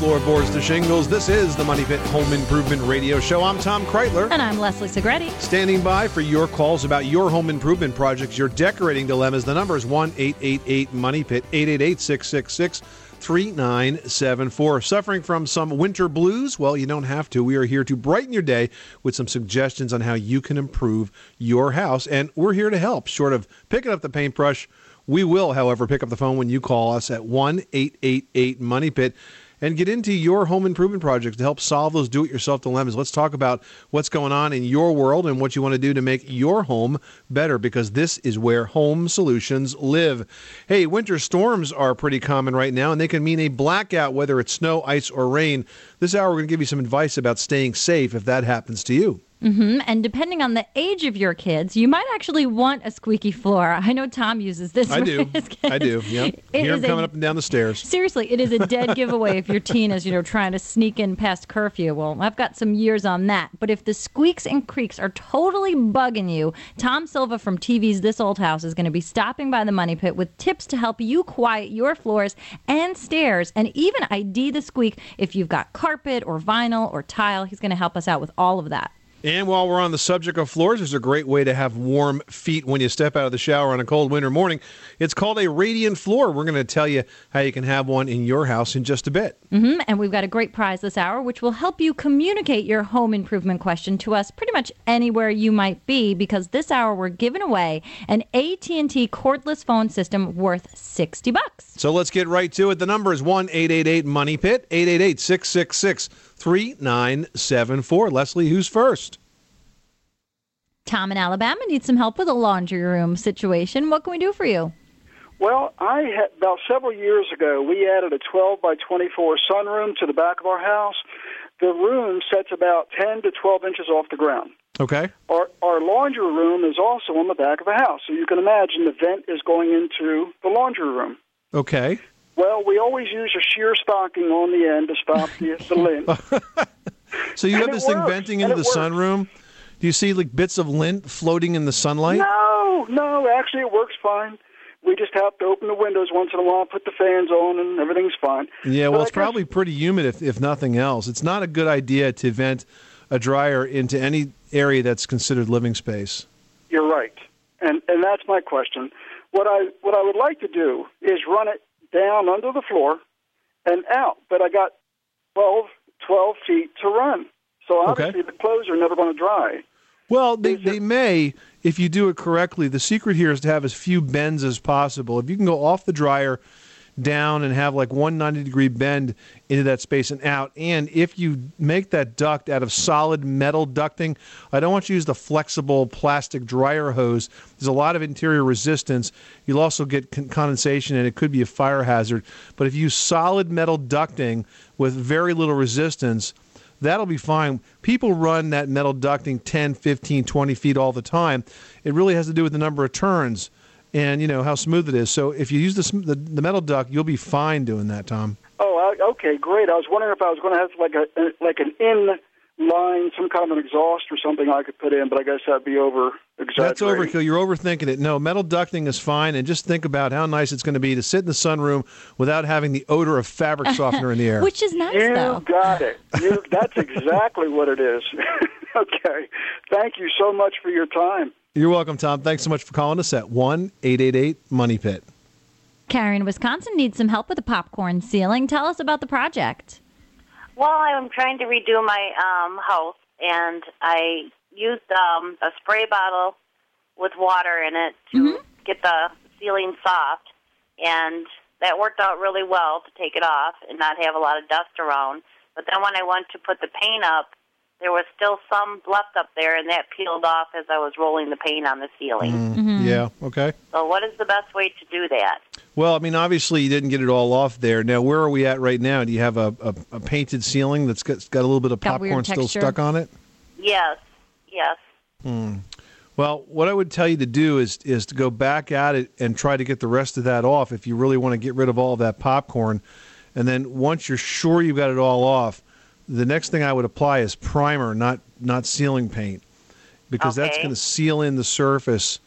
floorboards to shingles, this is the Money Pit Home Improvement Radio Show. I'm Tom Kraeutler. And I'm Leslie Segrete. Standing by for your calls about your home improvement projects, your decorating dilemmas. The number is 1 888 Money Pit, 888 666 3974. Suffering from some winter blues? Well, you don't have to. We are here to brighten your day with some suggestions on how you can improve your house. And we're here to help, short of picking up the paintbrush we will, however, pick up the phone when you call us at 1 888 Money Pit and get into your home improvement projects to help solve those do it yourself dilemmas. Let's talk about what's going on in your world and what you want to do to make your home better because this is where home solutions live. Hey, winter storms are pretty common right now and they can mean a blackout, whether it's snow, ice, or rain. This hour, we're going to give you some advice about staying safe if that happens to you. Mm-hmm. And depending on the age of your kids, you might actually want a squeaky floor. I know Tom uses this. I do. I do. Yep. It Hear him coming a, up and down the stairs. Seriously, it is a dead giveaway if your teen is, you know, trying to sneak in past curfew. Well, I've got some years on that. But if the squeaks and creaks are totally bugging you, Tom Silva from TV's This Old House is going to be stopping by the Money Pit with tips to help you quiet your floors and stairs, and even ID the squeak if you've got carpet or vinyl or tile. He's going to help us out with all of that. And while we're on the subject of floors, there's a great way to have warm feet when you step out of the shower on a cold winter morning. It's called a radiant floor. We're going to tell you how you can have one in your house in just a bit. Mm-hmm. And we've got a great prize this hour, which will help you communicate your home improvement question to us pretty much anywhere you might be. Because this hour we're giving away an AT&T cordless phone system worth sixty bucks. So let's get right to it. The number is one eight eight eight Money Pit eight eight eight six six six. 3974. Leslie, who's first? Tom in Alabama needs some help with a laundry room situation. What can we do for you? Well, I had about several years ago, we added a 12 by 24 sunroom to the back of our house. The room sets about 10 to 12 inches off the ground. Okay. Our, our laundry room is also on the back of the house, so you can imagine the vent is going into the laundry room. Okay. Well, we always use a sheer stocking on the end to stop the, the lint. so you and have this works, thing venting into the works. sunroom. Do you see like bits of lint floating in the sunlight? No, no, actually it works fine. We just have to open the windows once in a while, put the fans on, and everything's fine. Yeah, well, but it's probably pretty humid if, if nothing else. It's not a good idea to vent a dryer into any area that's considered living space. You're right, and and that's my question. What I what I would like to do is run it down under the floor and out, but I got 12, 12 feet to run. So obviously Okay. the clothes are never going to dry. Well, they, they may if you do it correctly. The secret here is to have as few bends as possible. If you can go off the dryer down and have like one 90 degree bend into that space and out, and if you make that duct out of solid metal ducting, I don't want you to use the flexible plastic dryer hose. There's a lot of interior resistance. You'll also get con- condensation and it could be a fire hazard. But if you use solid metal ducting with very little resistance, that'll be fine. People run that metal ducting 10, 15, 20 feet all the time. It really has to do with the number of turns and you know how smooth it is. So if you use the the, the metal duct, you'll be fine doing that, Tom. Oh, I, okay, great. I was wondering if I was going to have like a uh, like an in line, some kind of an exhaust or something I could put in, but I guess that'd be over That's overkill. You're overthinking it. No, metal ducting is fine, and just think about how nice it's going to be to sit in the sunroom without having the odor of fabric softener in the air. Which is nice, You though. got it. You, that's exactly what it is. okay. Thank you so much for your time. You're welcome, Tom. Thanks so much for calling us at one eight eight eight Money Pit. Karen, Wisconsin needs some help with the popcorn ceiling. Tell us about the project. Well, I'm trying to redo my um, house, and I used um, a spray bottle with water in it to get the ceiling soft, and that worked out really well to take it off and not have a lot of dust around. But then when I went to put the paint up, there was still some left up there, and that peeled off as I was rolling the paint on the ceiling. Mm, Yeah. Okay. So, what is the best way to do that? Well, I mean, obviously you didn't get it all off there. Now, where are we at right now? Do you have a, a, a painted ceiling that's got, got a little bit of Got popcorn still stuck on it? Yes, yes. Well, what I would tell you to do is is to go back at it and try to get the rest of that off if you really want to get rid of all of that popcorn. And then once you're sure you've got it all off, the next thing I would apply is primer, not not sealing paint, because that's going to seal in the surface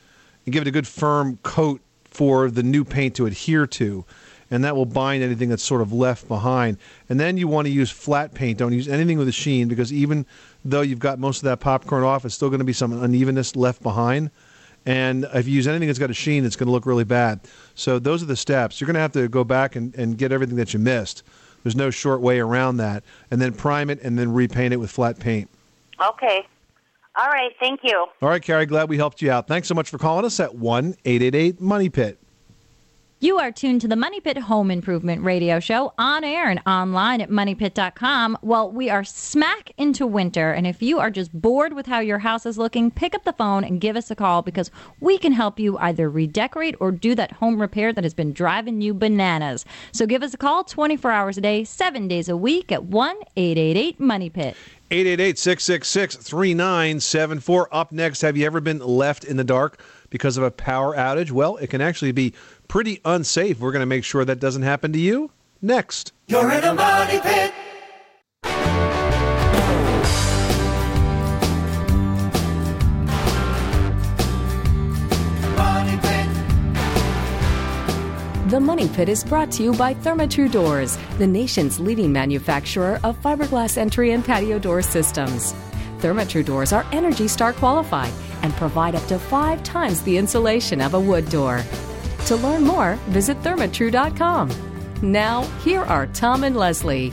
and give it a good firm coat for the new paint to adhere to. and that will bind anything that's sort of left behind. And then you want to use flat paint. Don't use anything with a sheen because even though you've got most of that popcorn off, it's still going to be some unevenness left behind. And if you use anything that's got a sheen, it's going to look really bad. So those are the steps. You're going to have to go back and, and get everything that you missed. There's no short way around that. And then prime it and then repaint it with flat paint. Okay. All right. Thank you. All right, Carrie, glad we helped you out. Thanks so much for calling us at 1 888 Money Pit. You are tuned to the Money Pit Home Improvement Radio Show on air and online at moneypit.com. Well, we are smack into winter, and if you are just bored with how your house is looking, pick up the phone and give us a call because we can help you either redecorate or do that home repair that has been driving you bananas. So give us a call 24 hours a day, seven days a week at 1 888 Money Pit. 888 666 3974. Up next, have you ever been left in the dark because of a power outage? Well, it can actually be pretty unsafe. We're going to make sure that doesn't happen to you next. You're in a money pit. The Money Pit is brought to you by Therma-Tru Doors, the nation's leading manufacturer of fiberglass entry and patio door systems. Therma-Tru Doors are Energy Star qualified and provide up to five times the insulation of a wood door. To learn more, visit thermatru.com. Now, here are Tom and Leslie.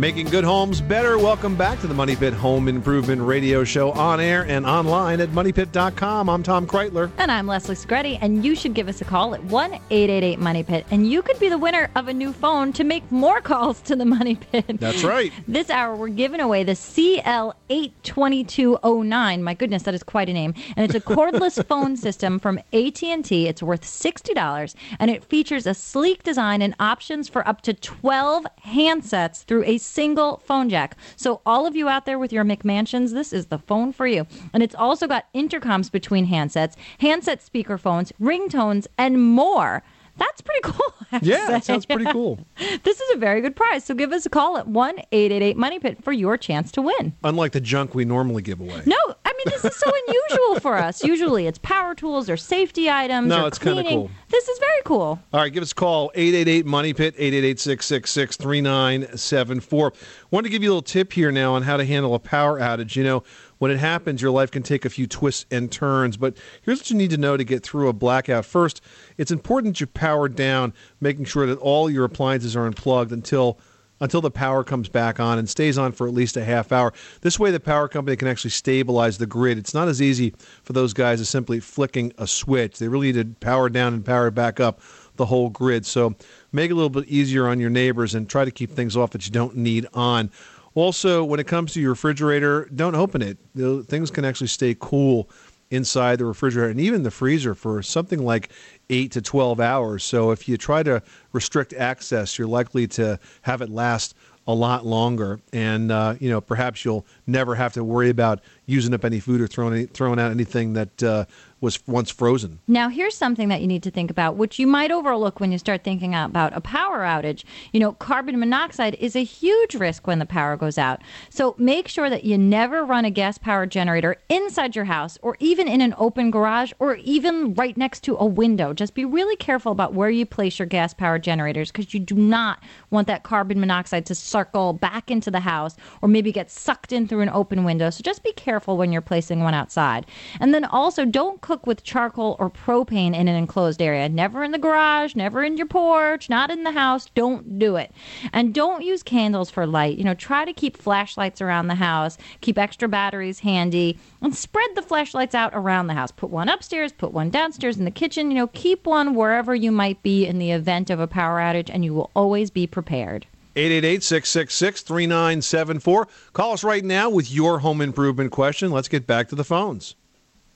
Making good homes better. Welcome back to the Money Pit Home Improvement Radio Show on air and online at moneypit.com. I'm Tom Kraeutler. And I'm Leslie Segrete, and you should give us a call at 1 888 Money Pit, and you could be the winner of a new phone to make more calls to the Money Pit. That's right. This hour, we're giving away the CL82209. My goodness, that is quite a name. And it's a cordless phone system from AT&T. It's worth $60, and it features a sleek design and options for up to 12 handsets through a single phone jack. So all of you out there with your McMansions, this is the phone for you. And it's also got intercoms between handsets, handset speakerphones, ringtones, and more. That's pretty cool. I have to Yeah, that sounds pretty cool. this is a very good prize. So give us a call at 1 888 Money Pit for your chance to win. Unlike the junk we normally give away. No, I mean, this is so unusual for us. Usually it's power tools or safety items No, or it's kinda cleaning. cool. This is very cool. All right, give us a call, 888 Money Pit, 888 666 3974. Want to give you a little tip here now on how to handle a power outage. You know, when it happens, your life can take a few twists and turns, but here's what you need to know to get through a blackout. First, it's important that you power down, making sure that all your appliances are unplugged until until the power comes back on and stays on for at least a half hour. This way, the power company can actually stabilize the grid. It's not as easy for those guys as simply flicking a switch. They really need to power down and power back up the whole grid. So make it a little bit easier on your neighbors and try to keep things off that you don't need on. Also, when it comes to your refrigerator, don't open it. Things can actually stay cool inside the refrigerator and even the freezer for something like 8 to 12 hours. So if you try to restrict access, you're likely to have it last a lot longer and uh, you know perhaps you'll never have to worry about using up any food or throwing any, throwing out anything that uh, was once frozen. Now, here's something that you need to think about, which you might overlook when you start thinking about a power outage. You know, carbon monoxide is a huge risk when the power goes out. So make sure that you never run a gas powered generator inside your house or even in an open garage or even right next to a window. Just be really careful about where you place your gas powered generators because you do not want that carbon monoxide to circle back into the house or maybe get sucked in through an open window. So just be careful when you're placing one outside. And then also don't cook with charcoal or propane in an enclosed area. Never in the garage, never in your porch, not in the house. Don't do it. And don't use candles for light. You know, try to keep flashlights around the house, keep extra batteries handy, and spread the flashlights out around the house. Put one upstairs, put one downstairs in the kitchen. You know, keep one wherever you might be in the event of a power outage, and you will always be prepared. 888 666 3974. Call us right now with your home improvement question. Let's get back to the phones.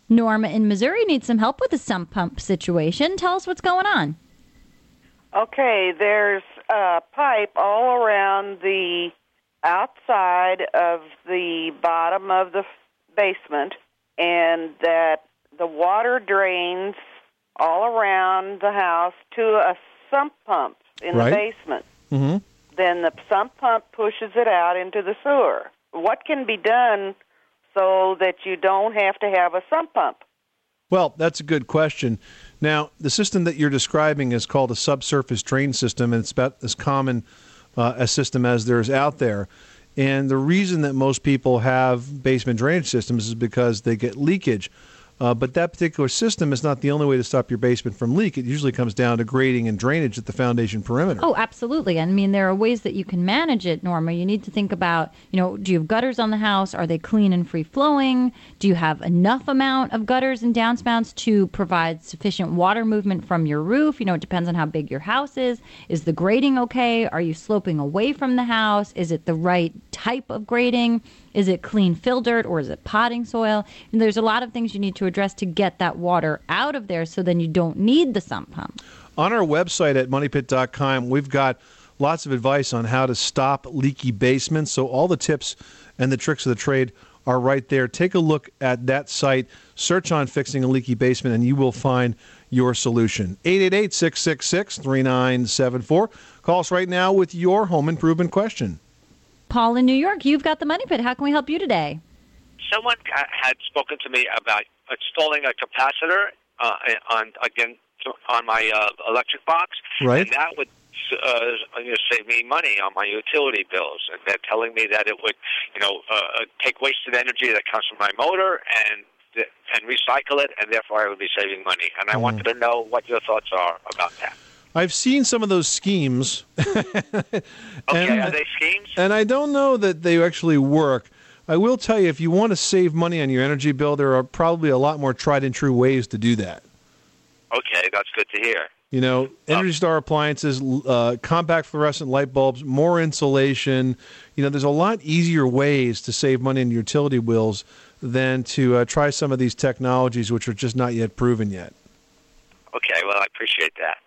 Norma in Missouri needs some help with the sump pump situation. Tell us what's going on. Okay, there's a pipe all around the outside of the bottom of the basement, and that the water drains all around the house to a sump pump in Right. the basement. Mm-hmm. Then the sump pump pushes it out into the sewer. What can be done so that you don't have to have a sump pump? Well, that's a good question. Now, the system that you're describing is called a subsurface drain system, and it's about as common uh, a system as there's out there. And the reason that most people have basement drainage systems is because they get leakage. Uh, but that particular system is not the only way to stop your basement from leak. It usually comes down to grading and drainage at the foundation perimeter. Oh, absolutely. And I mean, there are ways that you can manage it, Norma. You need to think about, you know, do you have gutters on the house? Are they clean and free flowing? Do you have enough amount of gutters and downspouts to provide sufficient water movement from your roof? You know, it depends on how big your house is. Is the grading okay? Are you sloping away from the house? Is it the right type of grading? Is it clean fill dirt or is it potting soil? And there's a lot of things you need to address to get that water out of there so then you don't need the sump pump. On our website at moneypit.com, we've got lots of advice on how to stop leaky basements. So all the tips and the tricks of the trade are right there. Take a look at that site, search on fixing a leaky basement, and you will find your solution. 888 666 3974. Call us right now with your home improvement question. Paul in New York, you've got the money pit. How can we help you today? Someone had spoken to me about installing a capacitor uh, on again on my uh, electric box, right. and that would uh, you know, save me money on my utility bills. And they're telling me that it would, you know, uh, take wasted energy that comes from my motor and and recycle it, and therefore I would be saving money. And I mm. wanted to know what your thoughts are about that. I've seen some of those schemes. okay, and, are they schemes? And I don't know that they actually work. I will tell you, if you want to save money on your energy bill, there are probably a lot more tried and true ways to do that. Okay, that's good to hear. You know, Energy Star appliances, uh, compact fluorescent light bulbs, more insulation. You know, there's a lot easier ways to save money on utility bills than to uh, try some of these technologies which are just not yet proven yet. Okay, well, I appreciate that.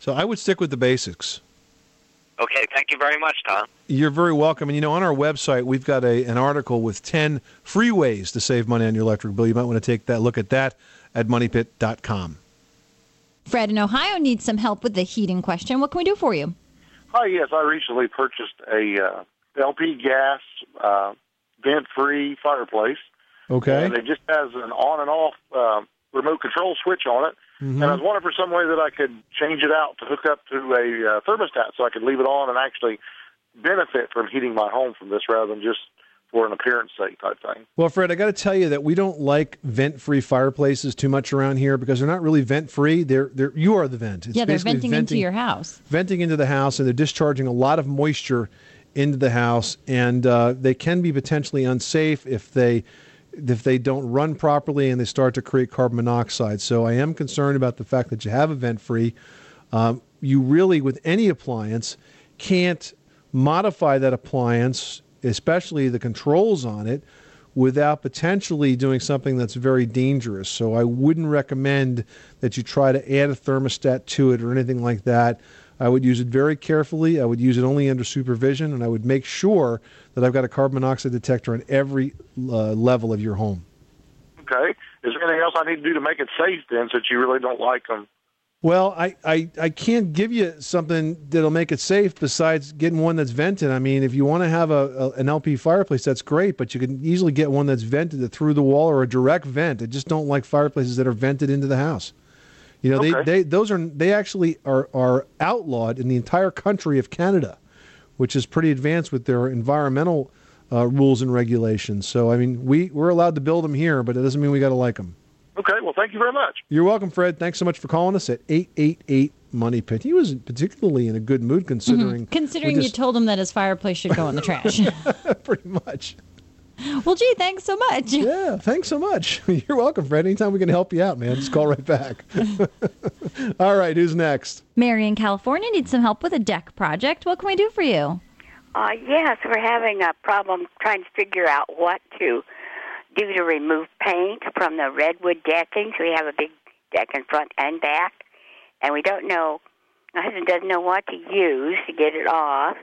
So I would stick with the basics. Okay, thank you very much, Tom. You're very welcome. And you know, on our website, we've got a, an article with 10 free ways to save money on your electric bill. You might want to take that look at that at moneypit.com. Fred in Ohio needs some help with the heating question. What can we do for you? Hi, yes, I recently purchased a uh, LP gas uh, vent-free fireplace. Okay. And it just has an on and off uh, remote control switch on it Mm-hmm. And I was wondering for some way that I could change it out to hook up to a uh, thermostat so I could leave it on and actually benefit from heating my home from this rather than just for an appearance sake type thing. Well, Fred, I got to tell you that we don't like vent-free fireplaces too much around here because they're not really vent-free. They're they're you are the vent. It's yeah, they're venting, venting, into your house. Venting into the house, and they're discharging a lot of moisture into the house, and uh, they can be potentially unsafe if they if they don't run properly and they start to create carbon monoxide. So I am concerned about the fact that you have a vent free. Um, you really, with any appliance, can't modify that appliance, especially the controls on it, without potentially doing something that's very dangerous. So I wouldn't recommend that you try to add a thermostat to it or anything like that. I would use it very carefully. I would use it only under supervision, and I would make sure that I've got a carbon monoxide detector on every uh, level of your home. Okay. Is there anything else I need to do to make it safe then, since you really don't like them? Well, I, I, I can't give you something that'll make it safe besides getting one that's vented. I mean, if you want to have a, a, an LP fireplace, that's great, but you can easily get one that's vented through the wall or a direct vent. I just don't like fireplaces that are vented into the house. You know, okay. they, they those are they actually are are outlawed in the entire country of Canada which is pretty advanced with their environmental uh, rules and regulations. So, I mean, we, we're allowed to build them here, but it doesn't mean we got to like them. Okay, well, thank you very much. You're welcome, Fred. Thanks so much for calling us at 888 Money Pit. He was particularly in a good mood considering. Mm-hmm. Considering just... you told him that his fireplace should go in the trash. Pretty much. Well, gee, thanks so much. Yeah, thanks so much. You're welcome, Fred. Anytime we can help you out, man, just call right back. All right, who's next? Mary in California needs some help with a deck project. What can we do for you? Uh, yes, we're having a problem trying to figure out what to do to remove paint from the redwood decking. So we have a big deck in front and back, and we don't know. My husband doesn't know what to use to get it off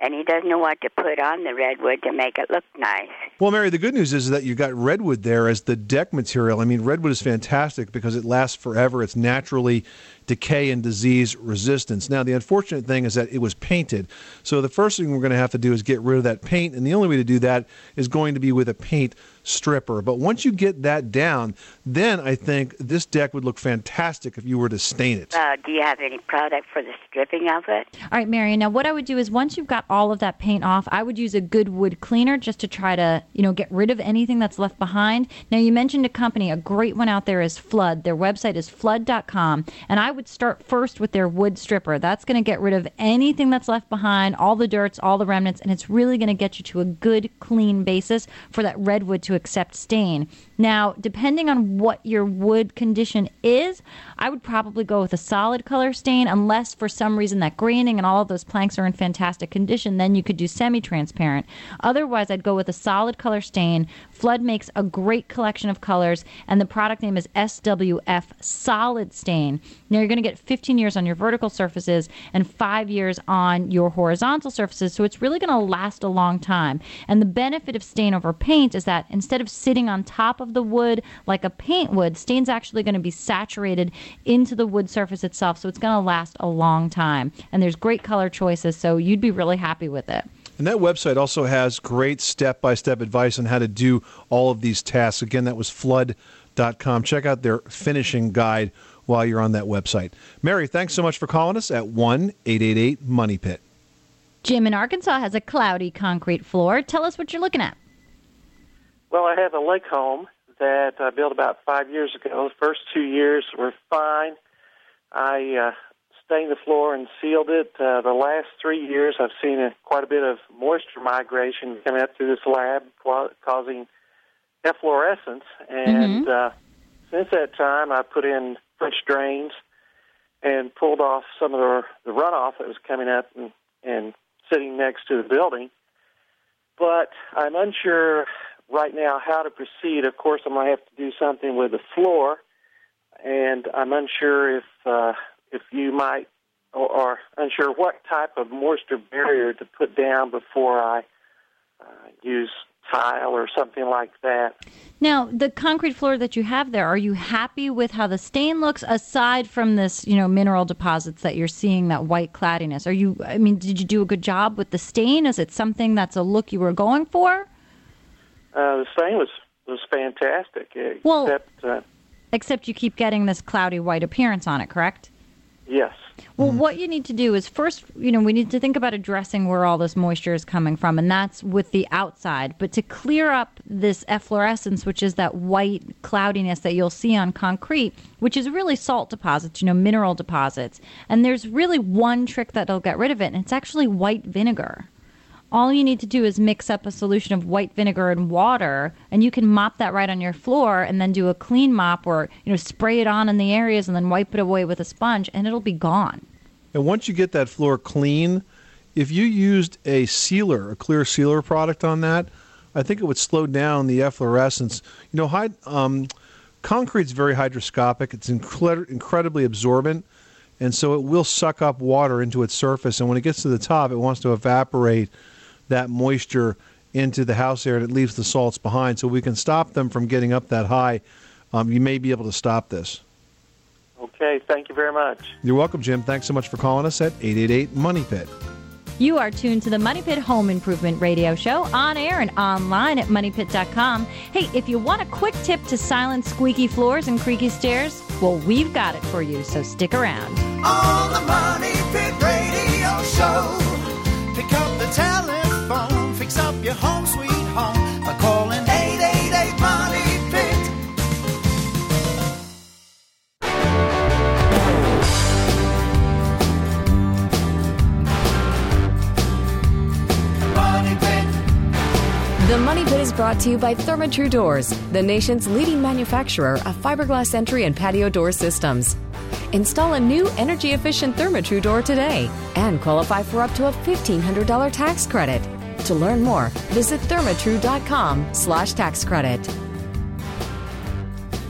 and he doesn't know what to put on the redwood to make it look nice. Well, Mary, the good news is that you've got redwood there as the deck material. I mean, redwood is fantastic because it lasts forever. It's naturally decay and disease resistance. Now, the unfortunate thing is that it was painted. So the first thing we're going to have to do is get rid of that paint, and the only way to do that is going to be with a paint stripper. But once you get that down, then I think this deck would look fantastic if you were to stain it. Uh, do you have any product for the stripping of it? All right, Marion. Now, what I would do is once you've got all of that paint off, I would use a good wood cleaner just to try to, you know, get rid of anything that's left behind. Now, you mentioned a company, a great one out there is Flood. Their website is flood.com, and I would start first with their wood stripper. That's going to get rid of anything that's left behind, all the dirts, all the remnants, and it's really going to get you to a good, clean basis for that redwood to accept stain. Now, depending on what your wood condition is, I would probably go with a solid color stain, unless for some reason that graining and all of those planks are in fantastic condition, then you could do semi transparent. Otherwise, I'd go with a solid color stain. Flood makes a great collection of colors, and the product name is SWF Solid Stain. Now, you're going to get 15 years on your vertical surfaces and five years on your horizontal surfaces, so it's really going to last a long time. And the benefit of stain over paint is that instead of sitting on top of the wood like a paint would, stain's actually going to be saturated into the wood surface itself, so it's going to last a long time. And there's great color choices, so you'd be really happy with it. And that website also has great step by step advice on how to do all of these tasks. Again, that was flood.com. Check out their finishing guide while you're on that website. Mary, thanks so much for calling us at 1 888 Money Pit. Jim in Arkansas has a cloudy concrete floor. Tell us what you're looking at. Well, I have a lake home that I built about five years ago. The first two years were fine. I uh, stained the floor and sealed it. Uh, the last three years, I've seen a, quite a bit of moisture migration coming up through this lab, ca- causing efflorescence. And Mhm. uh, since that time, I put in French drains and pulled off some of the, the runoff that was coming up and, and sitting next to the building. But I'm unsure right now how to proceed. Of course, I'm going to have to do something with the floor, and I'm unsure if uh, if you might or, or unsure what type of moisture barrier to put down before I uh, use tile or something like that. Now, the concrete floor that you have there, are you happy with how the stain looks aside from this, you know, mineral deposits that you're seeing that white cloudiness? Are you I mean, did you do a good job with the stain? Is it something that's a look you were going for? Uh, the stain was was fantastic, except Well- uh, Except you keep getting this cloudy white appearance on it, correct? Yes. Well, what you need to do is first, you know, we need to think about addressing where all this moisture is coming from, and that's with the outside. But to clear up this efflorescence, which is that white cloudiness that you'll see on concrete, which is really salt deposits, you know, mineral deposits. And there's really one trick that'll get rid of it, and it's actually white vinegar. All you need to do is mix up a solution of white vinegar and water, and you can mop that right on your floor, and then do a clean mop, or you know, spray it on in the areas, and then wipe it away with a sponge, and it'll be gone. And once you get that floor clean, if you used a sealer, a clear sealer product on that, I think it would slow down the efflorescence. You know, hyd- um, concrete's very hydroscopic. It's incred- incredibly absorbent, and so it will suck up water into its surface. And when it gets to the top, it wants to evaporate that moisture into the house air, and it leaves the salts behind. So we can stop them from getting up that high. Um, you may be able to stop this. Okay, thank you very much. You're welcome, Jim. Thanks so much for calling us at 888 Money Pit. You are tuned to the Money Pit Home Improvement Radio Show on air and online at moneypit.com. Hey, if you want a quick tip to silence squeaky floors and creaky stairs, well, we've got it for you, so stick around. On the Money Pit Radio Show. Pick up the telephone, fix up your home sweet home by calling 888 Money Pit. Money Pit. The Money Pit is brought to you by Therma-Tru Doors, the nation's leading manufacturer of fiberglass entry and patio door systems. Install a new energy-efficient Therma-Tru door today and qualify for up to a $1,500 tax credit. To learn more, visit thermatru.com slash tax credit.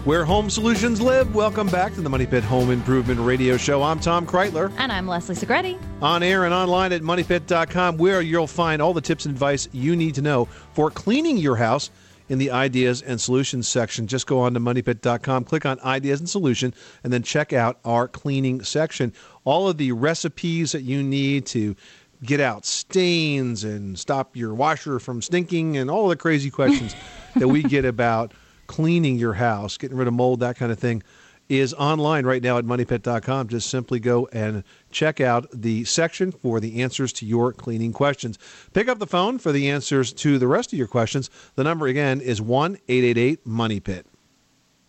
Where home solutions live. Welcome back to the Money Pit Home Improvement Radio Show. I'm Tom Kraeutler. And I'm Leslie Segrete. On air and online at moneypit.com, where you'll find all the tips and advice you need to know for cleaning your house in the ideas and solutions section. Just go on to moneypit.com, click on ideas and solution, and then check out our cleaning section. All of the recipes that you need to get out stains and stop your washer from stinking and all the crazy questions that we get about cleaning your house, getting rid of mold, that kind of thing is online right now at moneypit.com. Just simply go and check out the section for the answers to your cleaning questions. Pick up the phone for the answers to the rest of your questions. The number again is 1 888 Money Pit.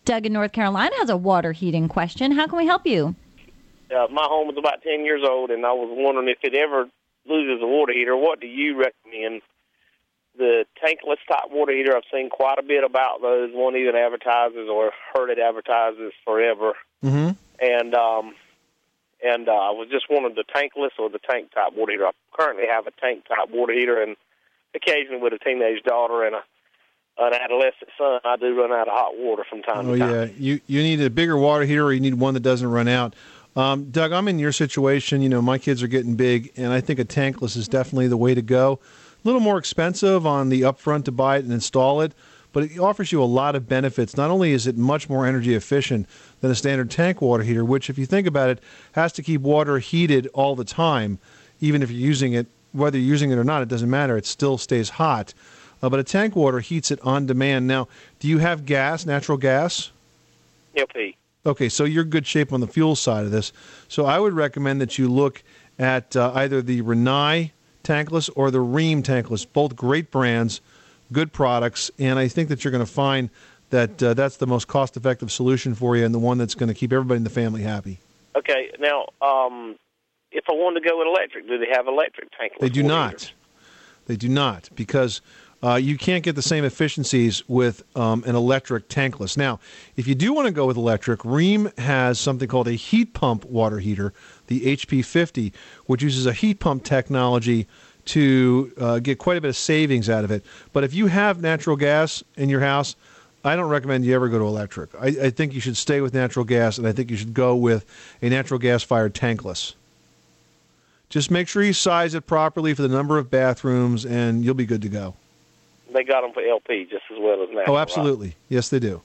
Doug in North Carolina has a water heating question. How can we help you? Uh, my home is about 10 years old, and I was wondering if it ever loses a water heater, what do you recommend? The tankless type water heater, I've seen quite a bit about those. One even advertises or heard it advertises forever. Mm-hmm. And um, and uh, I was just wanting the tankless or the tank type water heater. I currently have a tank type water heater, and occasionally with a teenage daughter and a an adolescent son, I do run out of hot water from time Oh, to time. yeah. You, you need a bigger water heater or you need one that doesn't run out. Um, Doug, I'm in your situation. You know, my kids are getting big, and I think a tankless is definitely the way to go. A little more expensive on the upfront to buy it and install it, but it offers you a lot of benefits. Not only is it much more energy efficient than a standard tank water heater, which, if you think about it, has to keep water heated all the time, even if you're using it, whether you're using it or not, it doesn't matter. It still stays hot. Uh, but a tank water heats it on demand. Now, do you have gas, natural gas? LP. Okay, so you're good shape on the fuel side of this. So I would recommend that you look at uh, either the Rinnai tankless or the Rheem tankless, both great brands, good products, and I think that you're going to find that uh, that's the most cost-effective solution for you and the one that's going to keep everybody in the family happy. Okay, now um, if I wanted to go with electric, do they have electric tankless? They do not. heaters? They do not because uh, you can't get the same efficiencies with um, an electric tankless. Now, if you do want to go with electric, Rheem has something called a heat pump water heater, the HP50, which uses a heat pump technology to uh, get quite a bit of savings out of it. But if you have natural gas in your house, I don't recommend you ever go to electric. I, I think you should stay with natural gas, and I think you should go with a natural gas fired tankless. Just make sure you size it properly for the number of bathrooms, and you'll be good to go. They got them for LP just as well as now. Oh, absolutely. Yes, they do.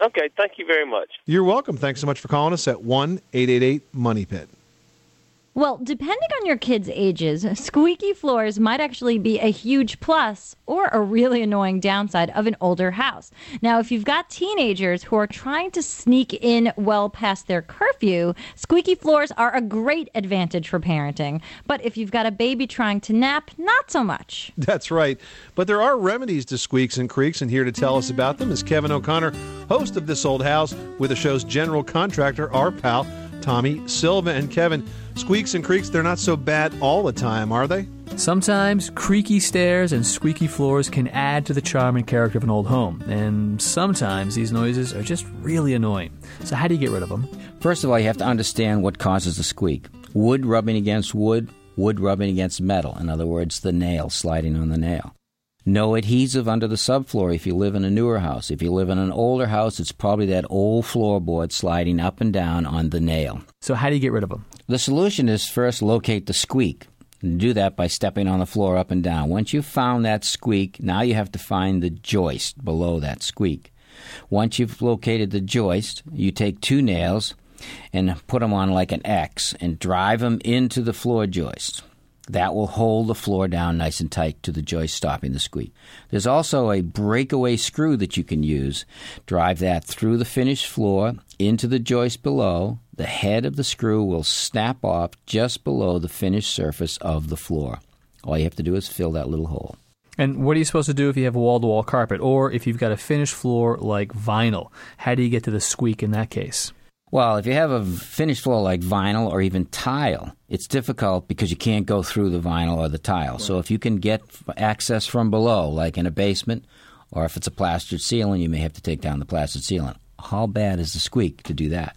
Okay, thank you very much. You're welcome. Thanks so much for calling us at 1 888 Money Pit. Well, depending on your kids' ages, squeaky floors might actually be a huge plus or a really annoying downside of an older house. Now, if you've got teenagers who are trying to sneak in well past their curfew, squeaky floors are a great advantage for parenting. But if you've got a baby trying to nap, not so much. That's right. But there are remedies to squeaks and creaks, and here to tell us about them is Kevin O'Connor, host of This Old House, with the show's general contractor, our pal, Tommy Silva. And Kevin, squeaks and creaks, they're not so bad all the time, are they? Sometimes creaky stairs and squeaky floors can add to the charm and character of an old home, and sometimes these noises are just really annoying. So, how do you get rid of them? First of all, you have to understand what causes the squeak. Wood rubbing against wood, wood rubbing against metal. In other words, the nail sliding on the nail. No adhesive under the subfloor if you live in a newer house. If you live in an older house, it's probably that old floorboard sliding up and down on the nail. So, how do you get rid of them? The solution is first locate the squeak. Do that by stepping on the floor up and down. Once you've found that squeak, now you have to find the joist below that squeak. Once you've located the joist, you take two nails and put them on like an X and drive them into the floor joist. That will hold the floor down nice and tight to the joist, stopping the squeak. There's also a breakaway screw that you can use. Drive that through the finished floor into the joist below. The head of the screw will snap off just below the finished surface of the floor. All you have to do is fill that little hole. And what are you supposed to do if you have wall to wall carpet, or if you've got a finished floor like vinyl? How do you get to the squeak in that case? Well, if you have a finished floor like vinyl or even tile, it's difficult because you can't go through the vinyl or the tile. So if you can get access from below, like in a basement, or if it's a plastered ceiling, you may have to take down the plastered ceiling. How bad is the squeak to do that?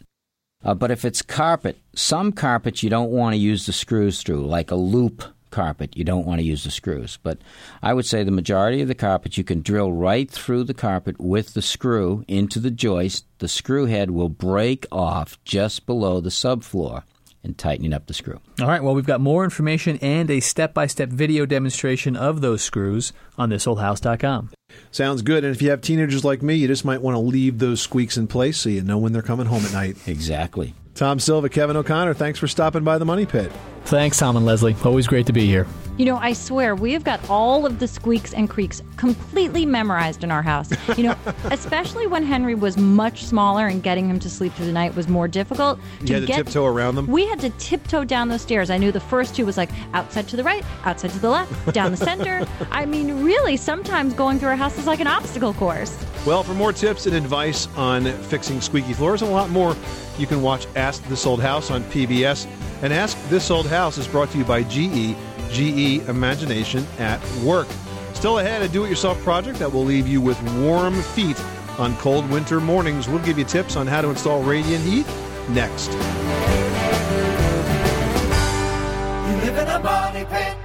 Uh, but if it's carpet, some carpets you don't want to use the screws through, like a loop carpet, you don't want to use the screws. But I would say the majority of the carpet you can drill right through the carpet with the screw into the joist. The screw head will break off just below the subfloor and tightening up the screw. All right, well, we've got more information and a step by step video demonstration of those screws on thisoldhouse.com. Sounds good. And if you have teenagers like me, you just might want to leave those squeaks in place so you know when they're coming home at night. Exactly. Tom Silva, Kevin O'Connor, thanks for stopping by the Money Pit. Thanks, Tom and Leslie. Always great to be here. You know, I swear, we have got all of the squeaks and creaks completely memorized in our house. You know, especially when Henry was much smaller and getting him to sleep through the night was more difficult. You had to get- tiptoe around them? We had to tiptoe down those stairs. I knew the first two was like outside to the right, outside to the left, down the center. I mean, really, sometimes going through our house is like an obstacle course. Well, for more tips and advice on fixing squeaky floors and a lot more, you can watch Ask This Old House on PBS. And Ask This Old House is brought to you by GE, GE Imagination at Work. Still ahead, a do it yourself project that will leave you with warm feet on cold winter mornings. We'll give you tips on how to install radiant heat next. You live in a money pit.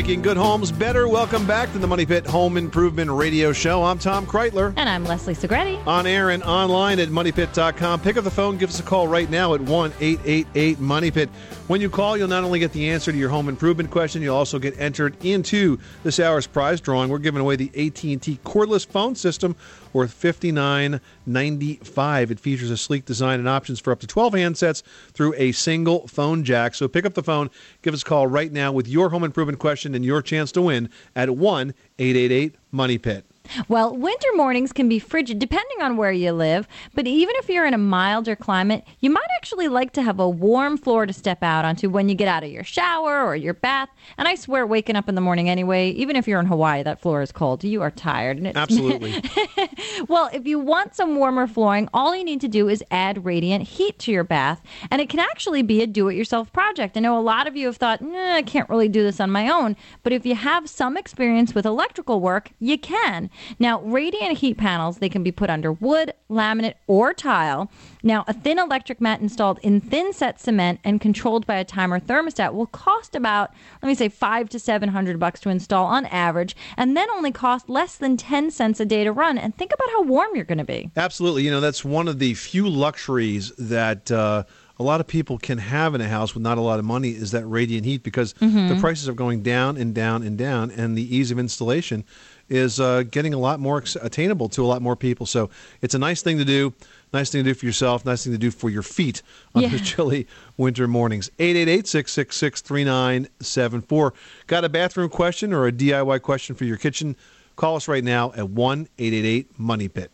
Making good homes better. Welcome back to the Money Pit Home Improvement Radio Show. I'm Tom Kraeutler. And I'm Leslie Segrete. On air and online at moneypit.com. Pick up the phone, give us a call right now at 1 888 Money Pit. When you call, you'll not only get the answer to your home improvement question, you'll also get entered into this hour's prize drawing. We're giving away the AT&T cordless phone system worth $59.95. It features a sleek design and options for up to 12 handsets through a single phone jack. So pick up the phone, give us a call right now with your home improvement question and your chance to win at 1 888 Money Pit. Well, winter mornings can be frigid depending on where you live, but even if you're in a milder climate, you might actually like to have a warm floor to step out onto when you get out of your shower or your bath. And I swear, waking up in the morning anyway, even if you're in Hawaii, that floor is cold. You are tired. And it's Absolutely. well, if you want some warmer flooring, all you need to do is add radiant heat to your bath, and it can actually be a do it yourself project. I know a lot of you have thought, nah, I can't really do this on my own, but if you have some experience with electrical work, you can. Now, radiant heat panels, they can be put under wood, laminate, or tile. Now, a thin electric mat installed in thin set cement and controlled by a timer thermostat will cost about, let me say, five to seven hundred bucks to install on average, and then only cost less than ten cents a day to run. And think about how warm you're going to be. Absolutely. You know, that's one of the few luxuries that uh, a lot of people can have in a house with not a lot of money is that radiant heat because Mhm. the prices are going down and down and down, and the ease of installation is uh, getting a lot more attainable to a lot more people. So it's a nice thing to do. Nice thing to do for yourself. Nice thing to do for your feet on Yeah. those chilly winter mornings. 888 666 3974. Got a bathroom question or a DIY question for your kitchen? Call us right now at 1 888 Money Pit.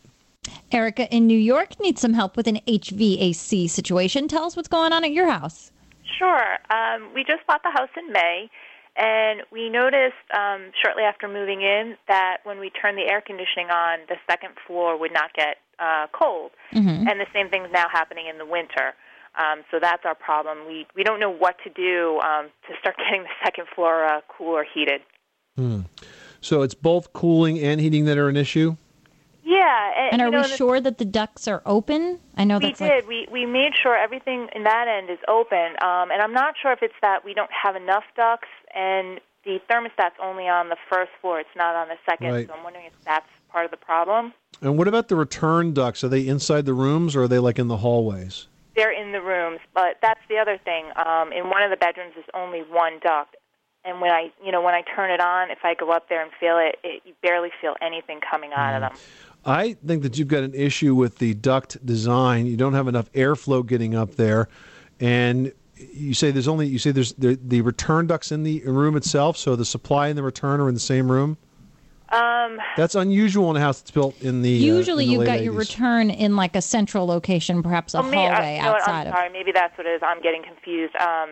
Erica in New York needs some help with an HVAC situation. Tell us what's going on at your house. Sure. Um, we just bought the house in May, and we noticed um, shortly after moving in that when we turned the air conditioning on, the second floor would not get uh, cold. Mhm. And the same thing's now happening in the winter. Um, so that's our problem. We we don't know what to do um, to start getting the second floor uh, cool or heated. Hmm. So it's both cooling and heating that are an issue? Yeah, and, And are you know, we the- sure that the ducts are open? I know we that's did. like We we made sure everything in that end is open, um, and I'm not sure if it's that we don't have enough ducts and the thermostat's only on the first floor. It's not on the second. Right. So I'm wondering if that's part of the problem. And what about the return ducts? Are they inside the rooms or are they like in the hallways? They're in the rooms, but that's the other thing. Um, in one of the bedrooms, there's only one duct, and when I you know when I turn it on, if I go up there and feel it, it you barely feel anything coming out of them. I think that you've got an issue with the duct design. You don't have enough airflow getting up there, and you say there's only you say there's the, the return ducts in the room itself. So the supply and the return are in the same room. Um, That's unusual in a house that's built in the. uh, usually in the you've late got your return in like a central location, perhaps a Well, may- uh, hallway you know what, outside I'm of. sorry, maybe that's what it is. I'm getting confused. Um,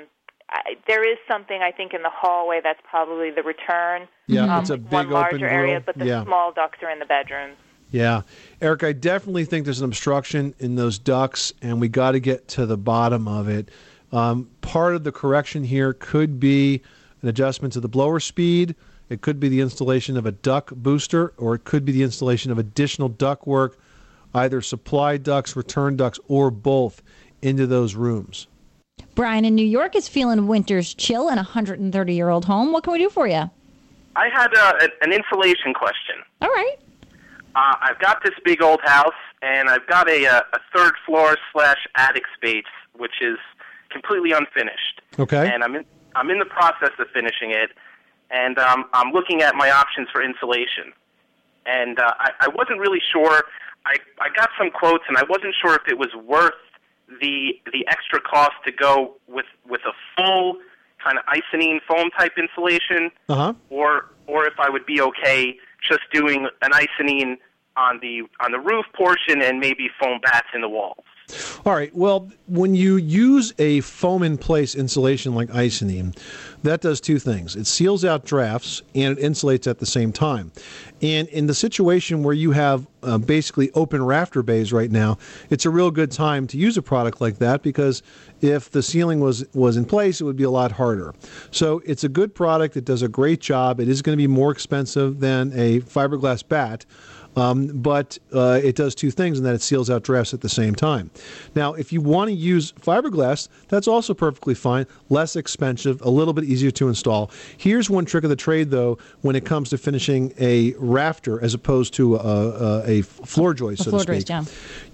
I, there is something I think in the hallway that's probably the return. Yeah, um, it's a with one big larger open area, grill. but the Yeah. small ducts are in the bedrooms. Yeah. Eric, I definitely think there's an obstruction in those ducts, and we got to get to the bottom of it. Um, part of the correction here could be an adjustment to the blower speed. It could be the installation of a duct booster, or it could be the installation of additional duct work, either supply ducts, return ducts, or both into those rooms. Brian in New York is feeling winter's chill in a 130 year old home. What can we do for you? I had uh, a- an insulation question. All right. Uh, I've got this big old house, and I've got a, uh, a third floor slash attic space, which is completely unfinished. Okay. And I'm in I'm in the process of finishing it, and um, I'm looking at my options for insulation. And uh, I, I wasn't really sure. I I got some quotes, and I wasn't sure if it was worth the the extra cost to go with with a full kind of Icynene foam type insulation, Uh huh. or or if I would be okay just doing an Icynene on the on the roof portion and maybe foam bats in the walls. All right. Well, when you use a foam in place insulation like Icynene, that does two things. It seals out drafts and it insulates at the same time. And in the situation where you have uh, basically open rafter bays right now, it's a real good time to use a product like that because if the ceiling was was in place, it would be a lot harder. So it's a good product. It does a great job. It is going to be more expensive than a fiberglass bat. Um, but uh, it does two things in that it seals out drafts at the same time. Now, if you want to use fiberglass, that's also perfectly fine, less expensive, a little bit easier to install. Here's one trick of the trade, though, when it comes to finishing a rafter as opposed to a, a, a floor joist, A so floor to speak. joist, yeah.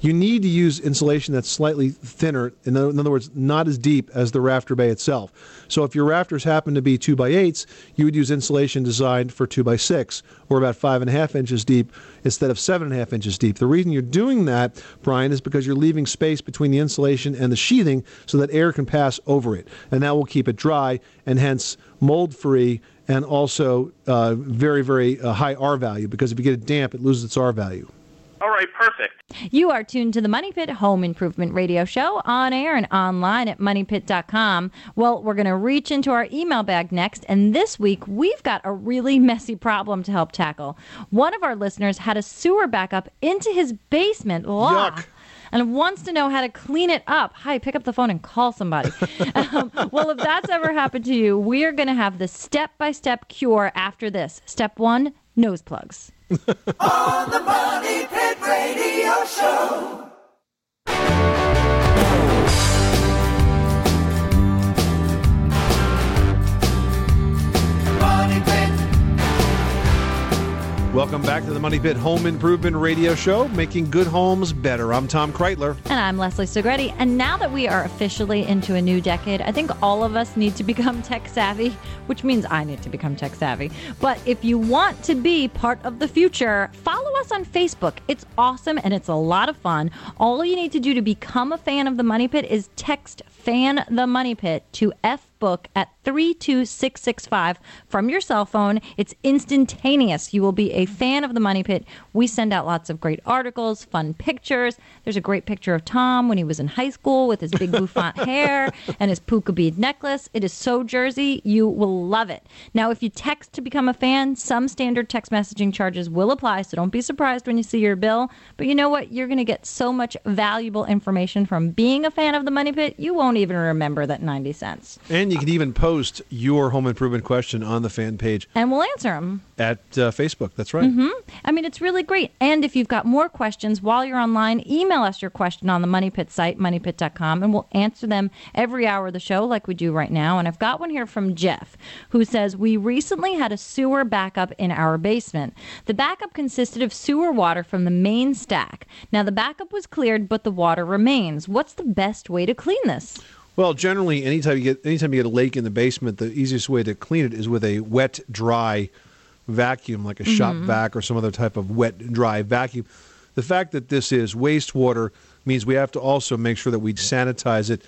You need to use insulation that's slightly thinner, in other, in other words, not as deep as the rafter bay itself. So if your rafters happen to be two by eights, you would use insulation designed for two by six, or about five and a half inches deep instead of seven and a half inches deep. The reason you're doing that, Brian, is because you're leaving space between the insulation and the sheathing so that air can pass over it, and that will keep it dry and hence mold free and also uh, very, very uh, high R value because if you get it damp, it loses its R value. All right, perfect. You are tuned to the Money Pit Home Improvement Radio Show on air and online at moneypit.com. Well, we're going to reach into our email bag next, and this week we've got a really messy problem to help tackle. One of our listeners had a sewer backup into his basement. Yuck. And wants to know how to clean it up. Hi, pick up the phone and call somebody. um, well, if that's ever happened to you, we are going to have the step by step cure after this. Step one nose plugs. On the Money Pit Radio Show. Welcome back to the Money Pit Home Improvement Radio Show, making good homes better. I'm Tom Kraeutler. And I'm Leslie Segrete. And now that we are officially into a new decade, I think all of us need to become tech savvy, which means I need to become tech savvy. But if you want to be part of the future, follow us on Facebook. It's awesome and it's a lot of fun. All you need to do to become a fan of the Money Pit is text fan the Money Pit to FBook at 32665 from your cell phone. It's instantaneous. You will be a fan of the Money Pit. We send out lots of great articles, fun pictures. There's a great picture of Tom when he was in high school with his big bouffant hair and his puka bead necklace. It is so Jersey. You will love it. Now, if you text to become a fan, some standard text messaging charges will apply, so don't be surprised when you see your bill. But you know what? You're going to get so much valuable information from being a fan of the Money Pit, you won't even remember that 90 cents. And you can even post your home improvement question on the fan page And we'll answer them. at uh, Facebook. That's right. hmm I mean, it's really great. And if you've got more questions while you're online, email us your question on the Money Pit site, moneypit.com, and we'll answer them every hour of the show like we do right now. And I've got one here from Jeff who says, We recently had a sewer backup in our basement. The backup consisted of sewer water from the main stack. Now, the backup was cleared, but the water remains. What's the best way to clean this? Well, generally, anytime you get anytime you get a lake in the basement, the easiest way to clean it is with a wet, dry vacuum, like a shop Mhm. vac or some other type of wet, dry vacuum. The fact that this is wastewater means we have to also make sure that we sanitize it.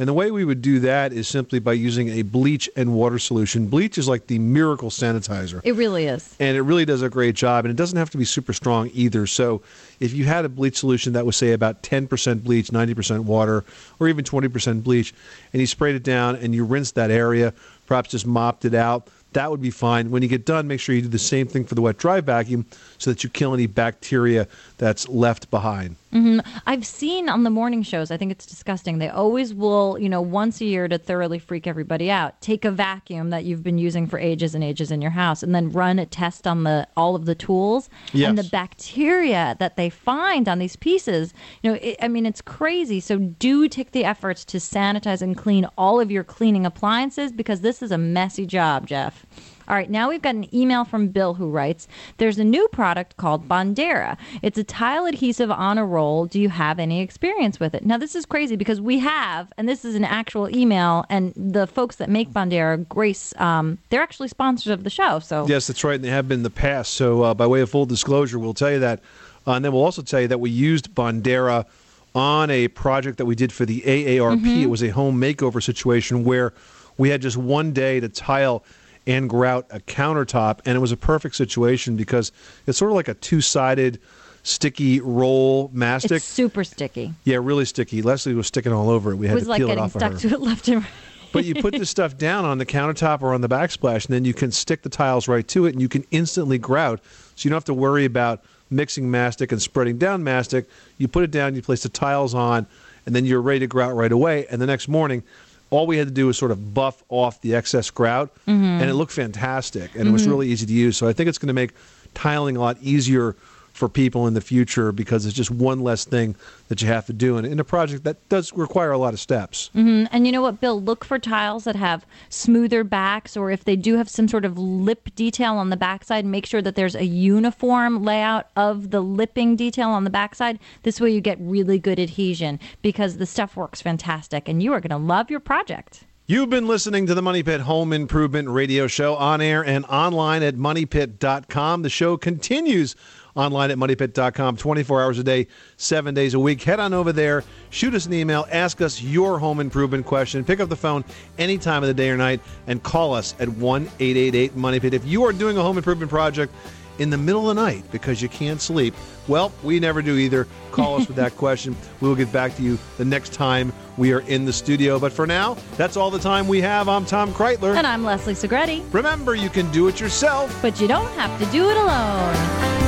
And the way we would do that is simply by using a bleach and water solution. Bleach is like the miracle sanitizer. It really is. and it really does a great job and it doesn't have to be super strong either so if you had a bleach solution that was say about 10% bleach 90% water or even 20% bleach and you sprayed it down and you rinsed that area perhaps just mopped it out that would be fine when you get done make sure you do the same thing for the wet dry vacuum so that you kill any bacteria that's left behind hmm I've seen on the morning shows. I think it's disgusting. They always will, you know, once a year to thoroughly freak everybody out, take a vacuum that you've been using for ages and ages in your house, and then run a test on the all of the tools and the bacteria that they find on these pieces. You know, it, I mean, it's crazy. So do take the efforts to sanitize and clean all of your cleaning appliances because this is a messy job, Jeff. All right, now we've got an email from Bill who writes There's a new product called Bondera. It's a tile adhesive on a roll. Do you have any experience with it? Now, this is crazy because we have, and this is an actual email, and the folks that make Bondera, Grace, um, they're actually sponsors of the show. So, Yes, that's right, and they have been in the past. So, uh, by way of full disclosure, we'll tell you that. Uh, and then we'll also tell you that we used Bondera on a project that we did for the AARP. Mhm. It was a home makeover situation where we had just one day to tile and grout a countertop, and it was a perfect situation because it's sort of like a two sided sticky roll mastic. it's super sticky. yeah, really sticky. Leslie was sticking all over it. We It had was to like peel it off of stuck her. to it left and right. But you put this stuff down on the countertop or on the backsplash, and then you can stick the tiles right to it, and you can instantly grout. So you don't have to worry about mixing mastic and spreading down mastic. You put it down, you place the tiles on, and then you're ready to grout right away. And the next morning, all we had to do was sort of buff off the excess grout, Mhm. and it looked fantastic, and it was Mhm. really easy to use. So I think it's going to make tiling a lot easier for people in the future because it's just one less thing that you have to do in, in a project that does require a lot of steps. hmm And you know what, Bill? Look for tiles that have smoother backs, or if they do have some sort of lip detail on the backside, make sure that there's a uniform layout of the lipping detail on the backside. This way, you get really good adhesion because the stuff works fantastic, and you are going to love your project. You've been listening to the Money Pit Home Improvement Radio Show on air and online at moneypit.com. The show continues online at moneypit.com 24 hours a day, seven days a week. Head on over there, shoot us an email, ask us your home improvement question, pick up the phone any time of the day or night, and call us at 1 888 Money Pit. If you are doing a home improvement project, in the middle of the night because you can't sleep? Well, we never do either. Call us with that question. We will get back to you the next time we are in the studio. But for now, that's all the time we have. I'm Tom Kraeutler. And I'm Leslie Segrete. Remember, you can do it yourself, but you don't have to do it alone.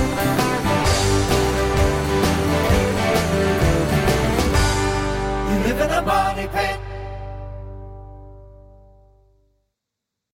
live in a money pit.